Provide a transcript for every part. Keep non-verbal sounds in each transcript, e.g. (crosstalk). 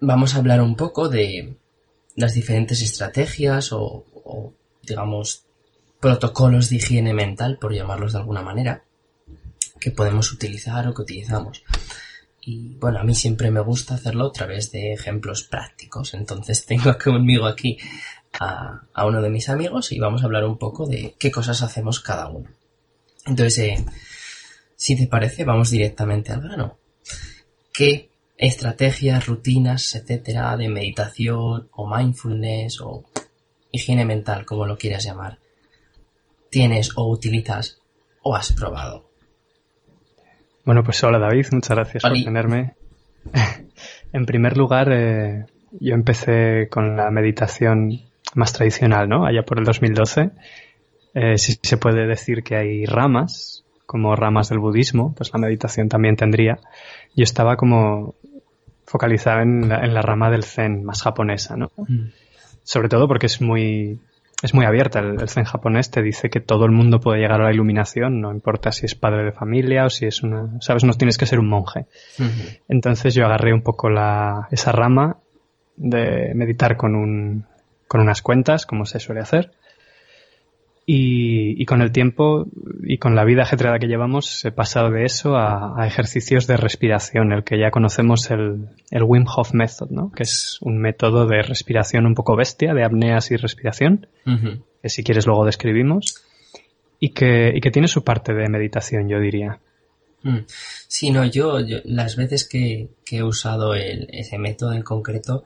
vamos a hablar un poco de las diferentes estrategias o, digamos, protocolos de higiene mental, por llamarlos de alguna manera, que podemos utilizar o que utilizamos. Y bueno, a mí siempre me gusta hacerlo a través de ejemplos prácticos. Entonces (laughs) tengo conmigo aquí a, a uno de mis amigos y vamos a hablar un poco de qué cosas hacemos cada uno. Entonces, eh, si te parece, vamos directamente al grano. ¿Qué estrategias, rutinas, etcétera, de meditación o mindfulness o higiene mental, como lo quieras llamar, tienes o utilizas o has probado? Bueno, pues hola David, muchas gracias por tenerme. (laughs) en primer lugar, eh, yo empecé con la meditación más tradicional, ¿no? Allá por el 2012. Eh, si se puede decir que hay ramas, como ramas del budismo, pues la meditación también tendría. Yo estaba como focalizado en la, en la rama del zen más japonesa, ¿no? Mm. Sobre todo porque es muy, es muy abierta. El, zen japonés te dice que todo el mundo puede llegar a la iluminación, no importa si es padre de familia o si es una, sabes, no tienes que ser un monje. Entonces yo agarré un poco la, esa rama de meditar con un, con unas cuentas, como se suele hacer. Y, con el tiempo y con la vida ajetreada que llevamos, he pasado de eso a, ejercicios de respiración, el que ya conocemos el, el, Wim Hof Method, ¿no? que es un método de respiración un poco bestia, de apneas y respiración, que si quieres luego describimos, y que, y que tiene su parte de meditación, yo diría. Mm. Sí, no, yo, las veces que, que he usado el, ese método en concreto,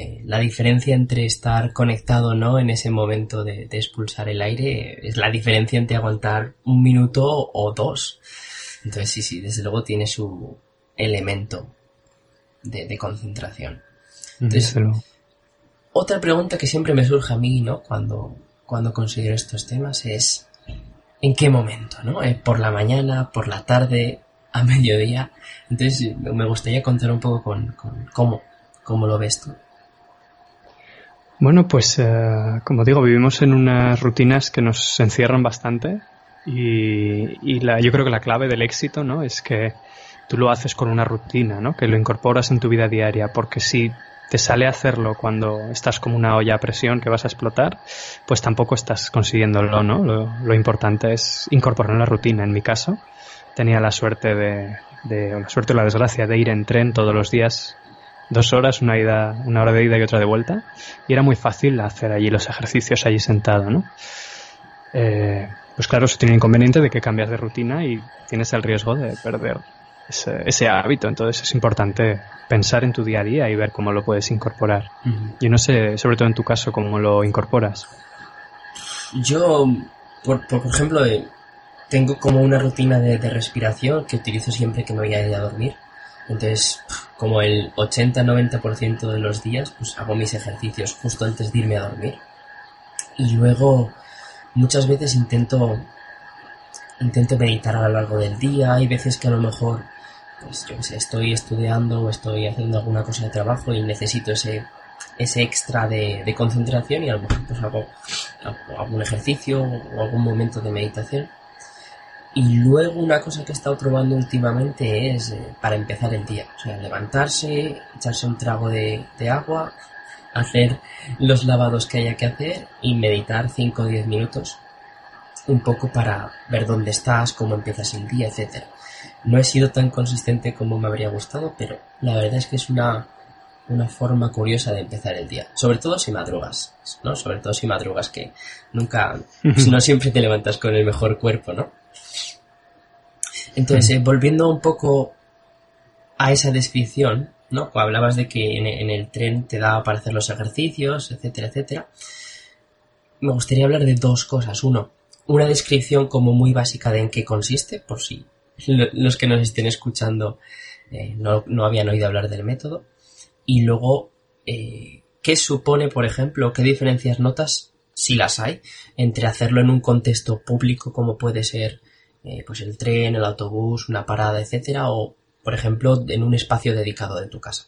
eh, la diferencia entre estar conectado o no en ese momento de, expulsar el aire es la diferencia entre aguantar un minuto o dos. Entonces sí, sí, desde luego tiene su elemento de, concentración. otra pregunta que siempre me surge a mí, ¿no? Cuando, cuando considero estos temas es ¿en qué momento, no? Eh, ¿Por la mañana, por la tarde, a (laughs) mediodía? Entonces me gustaría contar un poco con, con cómo, cómo lo ves tú. Bueno, pues eh, como digo, vivimos en unas rutinas que nos encierran bastante y, la, yo creo que la clave del éxito ¿no? es que tú lo haces con una rutina, ¿no? que lo incorporas en tu vida diaria, porque si te sale hacerlo cuando estás como una olla a presión que vas a explotar, pues tampoco estás consiguiéndolo, ¿no? Lo, lo importante es incorporar la rutina. En mi caso, tenía la suerte de, de, la suerte o la desgracia de ir en tren todos los días dos horas, una ida, una hora de ida y otra de vuelta, y era muy fácil hacer allí los ejercicios allí sentado, ¿no? Eh, pues claro, eso tiene el inconveniente de que cambias de rutina y tienes el riesgo de perder ese, hábito. Entonces es importante pensar en tu día a día y ver cómo lo puedes incorporar. Yo no sé, sobre todo en tu caso, cómo lo incorporas. Yo, por, por ejemplo, eh, tengo como una rutina de, de, respiración que utilizo siempre que me voy a ir a dormir. Entonces, como el 80-90% de los días, pues hago mis ejercicios justo antes de irme a dormir. Y luego, muchas veces intento, intento meditar a lo largo del día. Hay veces que a lo mejor, pues yo sé, estoy estudiando o estoy haciendo alguna cosa de trabajo y necesito ese, ese extra de, concentración y a lo mejor pues hago algún ejercicio o algún momento de meditación. Y luego una cosa que he estado probando últimamente es eh, para empezar el día. O sea, levantarse, echarse un trago de, agua, hacer los lavados que haya que hacer y meditar 5 o 10 minutos. Un poco para ver dónde estás, cómo empiezas el día, etc. No he sido tan consistente como me habría gustado, pero la verdad es que es una, una forma curiosa de empezar el día. Sobre todo si madrugas, ¿no? Sobre todo si madrugas que nunca, no (laughs) siempre te levantas con el mejor cuerpo, ¿no? Entonces, eh, volviendo un poco a esa descripción, ¿no? Cuando hablabas de que en, el tren te daba para hacer los ejercicios, etcétera, etcétera. Me gustaría hablar de dos cosas. Uno, una descripción como muy básica de en qué consiste, por si los que nos estén escuchando eh, no, habían oído hablar del método. Y luego, eh, ¿qué supone, por ejemplo, qué diferencias notas, si las hay, entre hacerlo en un contexto público como puede ser eh, pues el tren, el autobús, una parada, etcétera, o por ejemplo en un espacio dedicado de tu casa.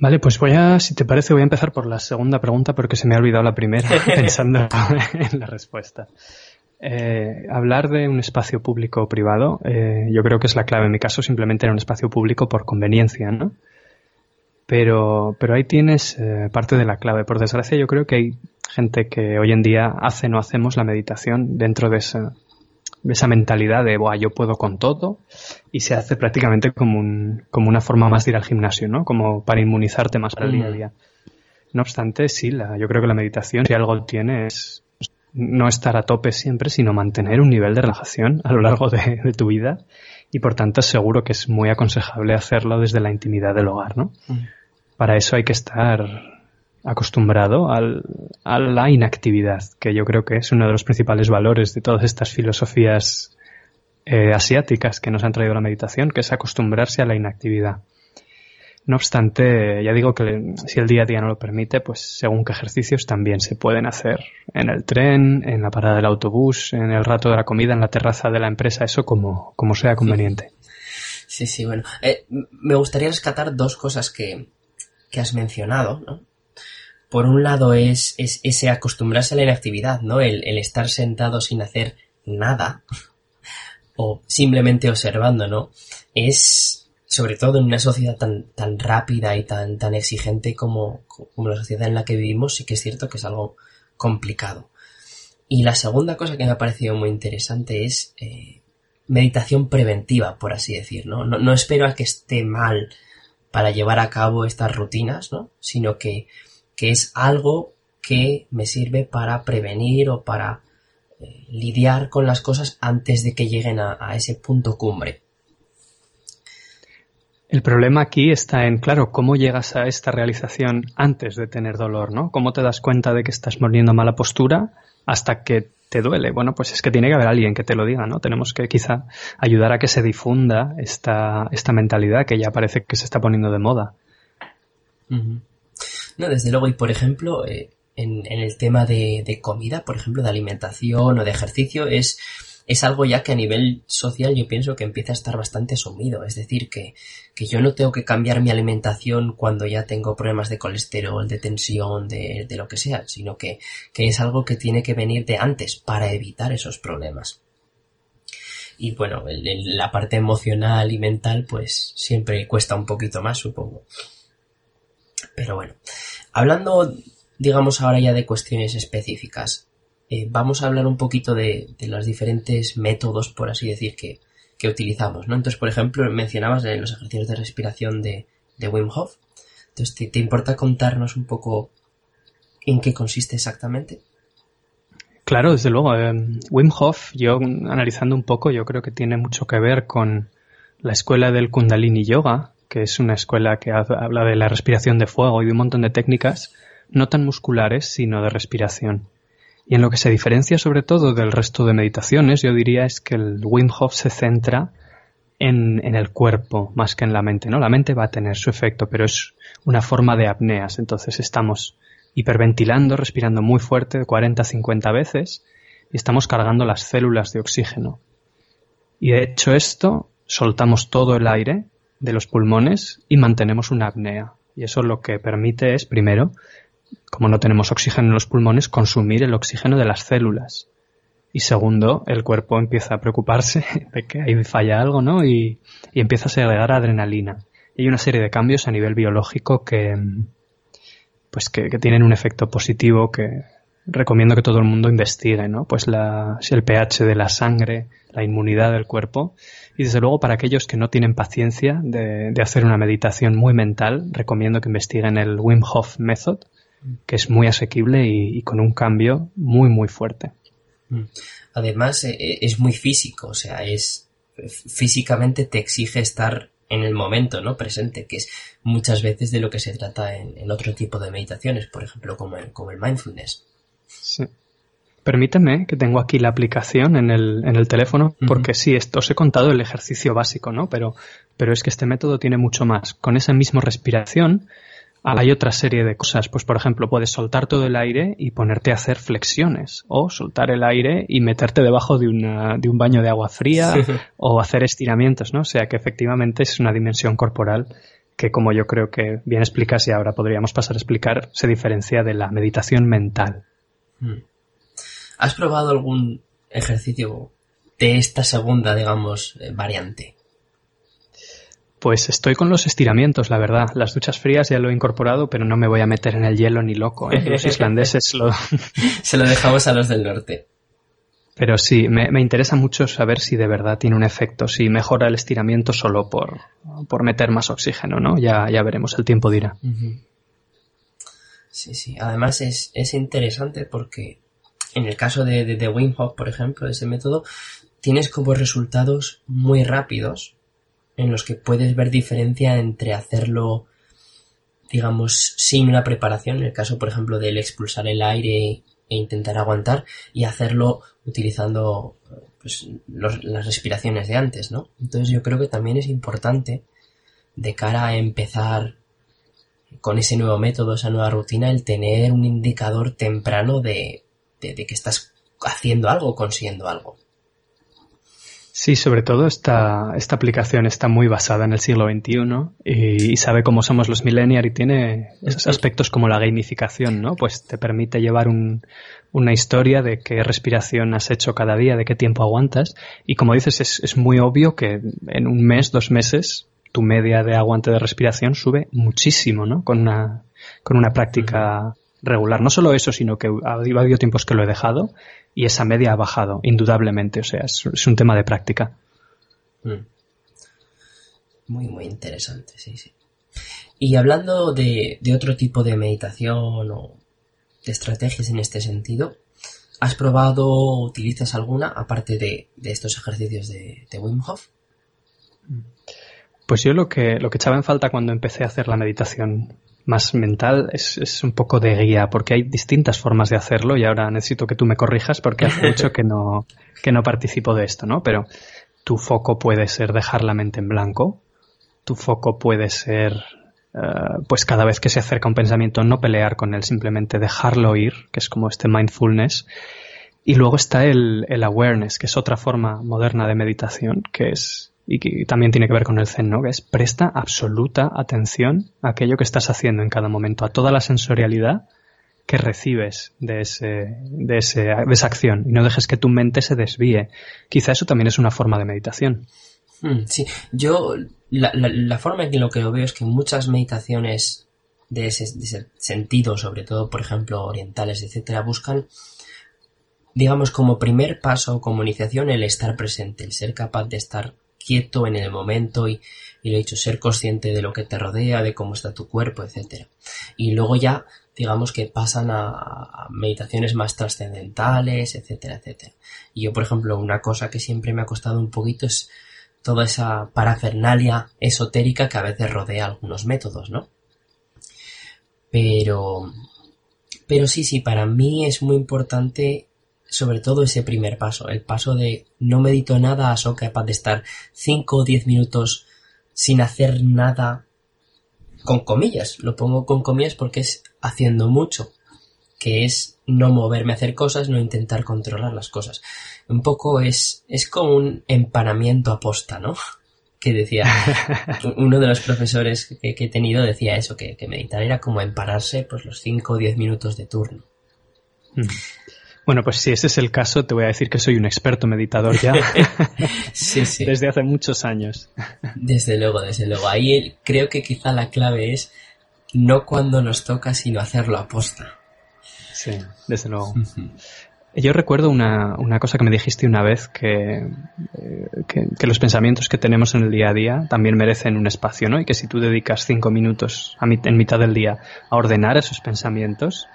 Vale, pues voy a, si te parece, voy a empezar por la segunda pregunta porque se me ha olvidado la primera (laughs) pensando en la respuesta. Eh, hablar de un espacio público o privado, eh, yo creo que es la clave. En mi caso, simplemente era un espacio público por conveniencia, ¿no? Pero, pero ahí tienes eh, parte de la clave. Por desgracia, yo creo que hay gente que hoy en día hace no hacemos la meditación dentro de esa, de esa mentalidad de, Buah, yo puedo con todo y se hace prácticamente como, un, como una forma más de ir al gimnasio, ¿no? Como para inmunizarte más para el día a día. No obstante, sí, la, yo creo que la meditación, si algo tiene, es no estar a tope siempre, sino mantener un nivel de relajación a lo largo de, tu vida. Y por tanto, seguro que es muy aconsejable hacerlo desde la intimidad del hogar, ¿no? Mm. Para eso hay que estar acostumbrado al, a la inactividad, que yo creo que es uno de los principales valores de todas estas filosofías eh, asiáticas que nos han traído la meditación, que es acostumbrarse a la inactividad. No obstante, ya digo que si el día a día no lo permite, pues según qué ejercicios también se pueden hacer en el tren, en la parada del autobús, en el rato de la comida, en la terraza de la empresa, eso como, como sea conveniente. Sí, sí, bueno. Eh, me gustaría rescatar dos cosas que, que has mencionado, ¿no? Por un lado es, es, ese acostumbrarse a la inactividad, ¿no? El, estar sentado sin hacer nada o simplemente observando, ¿no? Es sobre todo en una sociedad tan, tan rápida y tan, tan exigente como, como la sociedad en la que vivimos, sí que es cierto que es algo complicado. Y la segunda cosa que me ha parecido muy interesante es eh, meditación preventiva, por así decir, ¿no? ¿no? ¿no? espero a que esté mal para llevar a cabo estas rutinas, ¿no? Sino que, que es algo que me sirve para prevenir o para eh, lidiar con las cosas antes de que lleguen a, a ese punto cumbre. El problema aquí está en, claro, cómo llegas a esta realización antes de tener dolor, ¿no? ¿Cómo te das cuenta de que estás poniendo mala postura hasta que te duele? Bueno, pues es que tiene que haber alguien que te lo diga, ¿no? Tenemos que quizá ayudar a que se difunda esta, esta mentalidad que ya parece que se está poniendo de moda. No, desde luego, y por ejemplo, eh, en, en, el tema de, de comida, por ejemplo, de alimentación o de ejercicio, es es algo ya que a nivel social yo pienso que empieza a estar bastante sumido. Es decir, que, que yo no tengo que cambiar mi alimentación cuando ya tengo problemas de colesterol, de tensión, de, de lo que sea, sino que, que es algo que tiene que venir de antes para evitar esos problemas. Y bueno, la parte emocional y mental pues siempre cuesta un poquito más, supongo. Pero bueno, hablando digamos ahora ya de cuestiones específicas, eh, vamos a hablar un poquito de, los diferentes métodos, por así decir, que, utilizamos, ¿no? Entonces, por ejemplo, mencionabas los ejercicios de respiración de, Wim Hof. Entonces, ¿te, importa contarnos un poco en qué consiste exactamente? Claro, desde luego. Eh, Wim Hof, yo analizando un poco, yo creo que tiene mucho que ver con la escuela del Kundalini Yoga, que es una escuela que habla de la respiración de fuego y de un montón de técnicas, no tan musculares, sino de respiración. Y en lo que se diferencia sobre todo del resto de meditaciones, yo diría es que el Wim Hof se centra en, en, el cuerpo más que en la mente, ¿no? La mente va a tener su efecto, pero es una forma de apneas. Entonces estamos hiperventilando, respirando muy fuerte, 40, 50 veces, y estamos cargando las células de oxígeno. Y de hecho esto, soltamos todo el aire de los pulmones y mantenemos una apnea. Y eso lo que permite es, primero, como no tenemos oxígeno en los pulmones, consumir el oxígeno de las células. Y segundo, el cuerpo empieza a preocuparse (laughs) de que ahí falla algo, ¿no? Y, empieza a segregar adrenalina. Y hay una serie de cambios a nivel biológico que, pues que, tienen un efecto positivo que recomiendo que todo el mundo investigue, ¿no? Pues la, el pH de la sangre, la inmunidad del cuerpo. Y desde luego para aquellos que no tienen paciencia de, hacer una meditación muy mental, recomiendo que investiguen el Wim Hof Method, que es muy asequible y, con un cambio muy, muy fuerte. Mm. Además, eh, eh, es muy físico, o sea, es físicamente te exige estar en el momento, ¿no? Presente, que es muchas veces de lo que se trata en, otro tipo de meditaciones, por ejemplo, como el, como el mindfulness. Sí. Permíteme que tengo aquí la aplicación en el, en el teléfono, porque sí, esto os he contado el ejercicio básico, ¿no? Pero, pero es que este método tiene mucho más. Con esa misma respiración, hay otra serie de cosas, pues por ejemplo, puedes soltar todo el aire y ponerte a hacer flexiones, o soltar el aire y meterte debajo de, una, de un baño de agua fría, (laughs) o hacer estiramientos, ¿no? O sea que efectivamente es una dimensión corporal que, como yo creo que bien explicas y ahora podríamos pasar a explicar, se diferencia de la meditación mental. Hmm. ¿Has probado algún ejercicio de esta segunda, digamos, eh, variante? Pues estoy con los estiramientos, la verdad. Las duchas frías ya lo he incorporado, pero no me voy a meter en el hielo ni loco. ¿eh? Los (laughs) islandeses lo... (laughs) (laughs) Se lo dejamos a los del norte. Pero sí, me, interesa mucho saber si de verdad tiene un efecto, si mejora el estiramiento solo por, por meter más oxígeno, ¿no? Ya, ya veremos, el tiempo dirá. Sí, sí. Además es, es interesante porque en el caso de, de, de Wim Hof, por ejemplo, ese método, tienes como resultados muy rápidos en los que puedes ver diferencia entre hacerlo, digamos, sin una preparación, en el caso, por ejemplo, del expulsar el aire e intentar aguantar, y hacerlo utilizando pues, las respiraciones de antes, ¿no? Entonces yo creo que también es importante, de cara a empezar con ese nuevo método, esa nueva rutina, el tener un indicador temprano de, de que estás haciendo algo, consiguiendo algo. Sí, sobre todo esta, esta aplicación está muy basada en el siglo XXI y, sabe cómo somos los millennials y tiene esos aspectos como la gamificación, ¿no? Pues te permite llevar un, una historia de qué respiración has hecho cada día, de qué tiempo aguantas y como dices es, es muy obvio que en un mes, dos meses, tu media de aguante de respiración sube muchísimo, ¿no? Con una, con una práctica regular. No solo eso, sino que ha habido tiempos que lo he dejado y esa media ha bajado, indudablemente. O sea, es, un tema de práctica. Mm. Muy, muy interesante, sí, sí. Y hablando de, otro tipo de meditación o de estrategias en este sentido, ¿has probado, utilizas alguna aparte de, estos ejercicios de, de Wim Hof? Pues yo lo que, lo que echaba en falta cuando empecé a hacer la meditación más mental es, es, un poco de guía, porque hay distintas formas de hacerlo y ahora necesito que tú me corrijas porque hace mucho (laughs) que no, que no participo de esto, ¿no? Pero tu foco puede ser dejar la mente en blanco, tu foco puede ser, eh, pues cada vez que se acerca un pensamiento, no pelear con él, simplemente dejarlo ir, que es como este mindfulness. Y luego está el, el awareness, que es otra forma moderna de meditación, que es y que también tiene que ver con el Zen, ¿no? Que es presta absoluta atención a aquello que estás haciendo en cada momento, a toda la sensorialidad que recibes de, ese, de, ese, de esa acción y no dejes que tu mente se desvíe. Quizá eso también es una forma de meditación. Hmm, sí, yo la, la, forma en que lo que lo veo es que muchas meditaciones de ese, de ese sentido, sobre todo, por ejemplo, orientales, etcétera, buscan digamos, como primer paso, como iniciación, el estar presente, el ser capaz de estar quieto en el momento y, y lo he dicho, ser consciente de lo que te rodea, de cómo está tu cuerpo, etcétera. Y luego ya, digamos que pasan a, meditaciones más trascendentales, etcétera, etcétera. Y yo, por ejemplo, una cosa que siempre me ha costado un poquito es toda esa parafernalia esotérica que a veces rodea algunos métodos, ¿no? Pero, pero sí, sí, para mí es muy importante sobre todo ese primer paso, el paso de no medito nada, soy capaz de estar 5 o 10 minutos sin hacer nada con comillas, lo pongo con comillas porque es haciendo mucho, que es no moverme a hacer cosas, no intentar controlar las cosas. Un poco es, es como un empanamiento aposta, ¿no? (laughs) Que decía, (laughs) uno de los profesores que, he tenido decía eso, que, meditar era como empararse pues los 5 o 10 minutos de turno. Mm. Bueno, pues si ese es el caso, te voy a decir que soy un experto meditador ya. (laughs) sí, sí. Desde hace muchos años. Desde luego, desde luego. Ahí creo que quizá la clave es no cuando nos toca, sino hacerlo a posta. Sí, desde luego. Yo recuerdo una, una, cosa que me dijiste una vez, que, eh, que, que, los pensamientos que tenemos en el día a día también merecen un espacio, ¿no? Y que si tú dedicas cinco minutos a en mitad del día a ordenar esos pensamientos,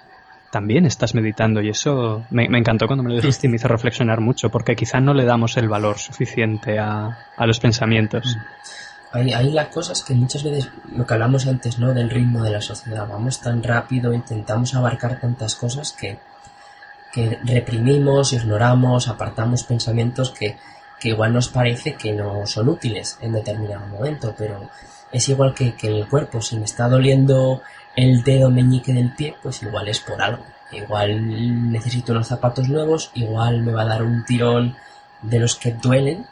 también estás meditando y eso me, encantó cuando me lo dijiste y me hizo reflexionar mucho porque quizá no le damos el valor suficiente a, los pensamientos. Hay, hay las cosas que muchas veces, lo que hablamos antes, ¿no? Del ritmo de la sociedad. Vamos tan rápido, intentamos abarcar tantas cosas que, que reprimimos, ignoramos, apartamos pensamientos que, que igual nos parece que no son útiles en determinado momento, pero es igual que, que el cuerpo, si me está doliendo el dedo meñique del pie, pues igual es por algo. Igual necesito unos zapatos nuevos, igual me va a dar un tirón de los que duelen,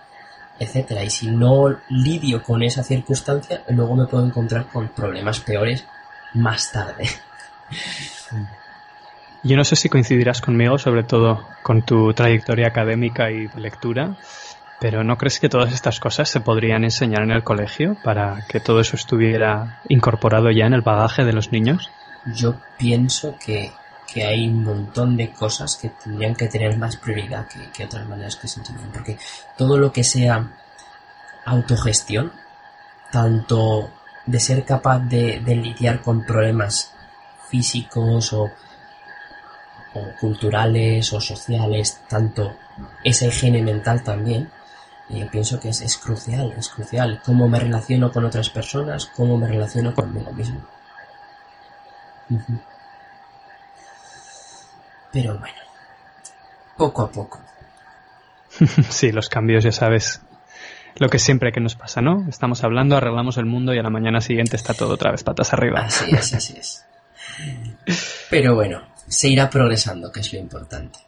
etcétera. Y si no lidio con esa circunstancia, luego me puedo encontrar con problemas peores más tarde. Yo no sé si coincidirás conmigo, sobre todo con tu trayectoria académica y lectura, pero ¿no crees que todas estas cosas se podrían enseñar en el colegio para que todo eso estuviera incorporado ya en el bagaje de los niños? Yo pienso que, hay un montón de cosas que tendrían que tener más prioridad que, otras maneras que se enseñan, porque todo lo que sea autogestión, tanto de ser capaz de, lidiar con problemas físicos o culturales o sociales, tanto ese higiene mental también, yo pienso que es, crucial, es crucial. Cómo me relaciono con otras personas, cómo me relaciono conmigo mismo. Pero bueno, poco a poco. (laughs) sí, los cambios, ya sabes, lo que siempre que nos pasa, ¿no? Estamos hablando, arreglamos el mundo y a la mañana siguiente está todo otra vez patas arriba. Así es, así es. (laughs) Pero bueno, se irá progresando, que es lo importante.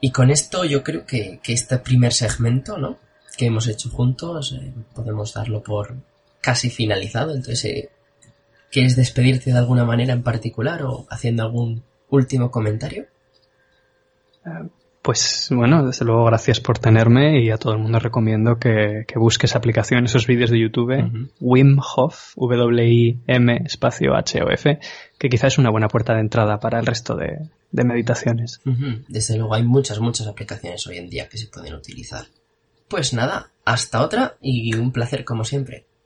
Y con esto yo creo que, este primer segmento, ¿no? Que hemos hecho juntos, eh, podemos darlo por casi finalizado. Entonces, eh, ¿quieres despedirte de alguna manera en particular o haciendo algún último comentario? Eh, pues bueno, desde luego gracias por tenerme y a todo el mundo recomiendo que, busques aplicación, esos vídeos de YouTube, Wim Hof, W-I-M espacio H-O-F, que quizás es una buena puerta de entrada para el resto de, meditaciones. Desde luego hay muchas, muchas aplicaciones hoy en día que se pueden utilizar. Pues nada, hasta otra y un placer como siempre.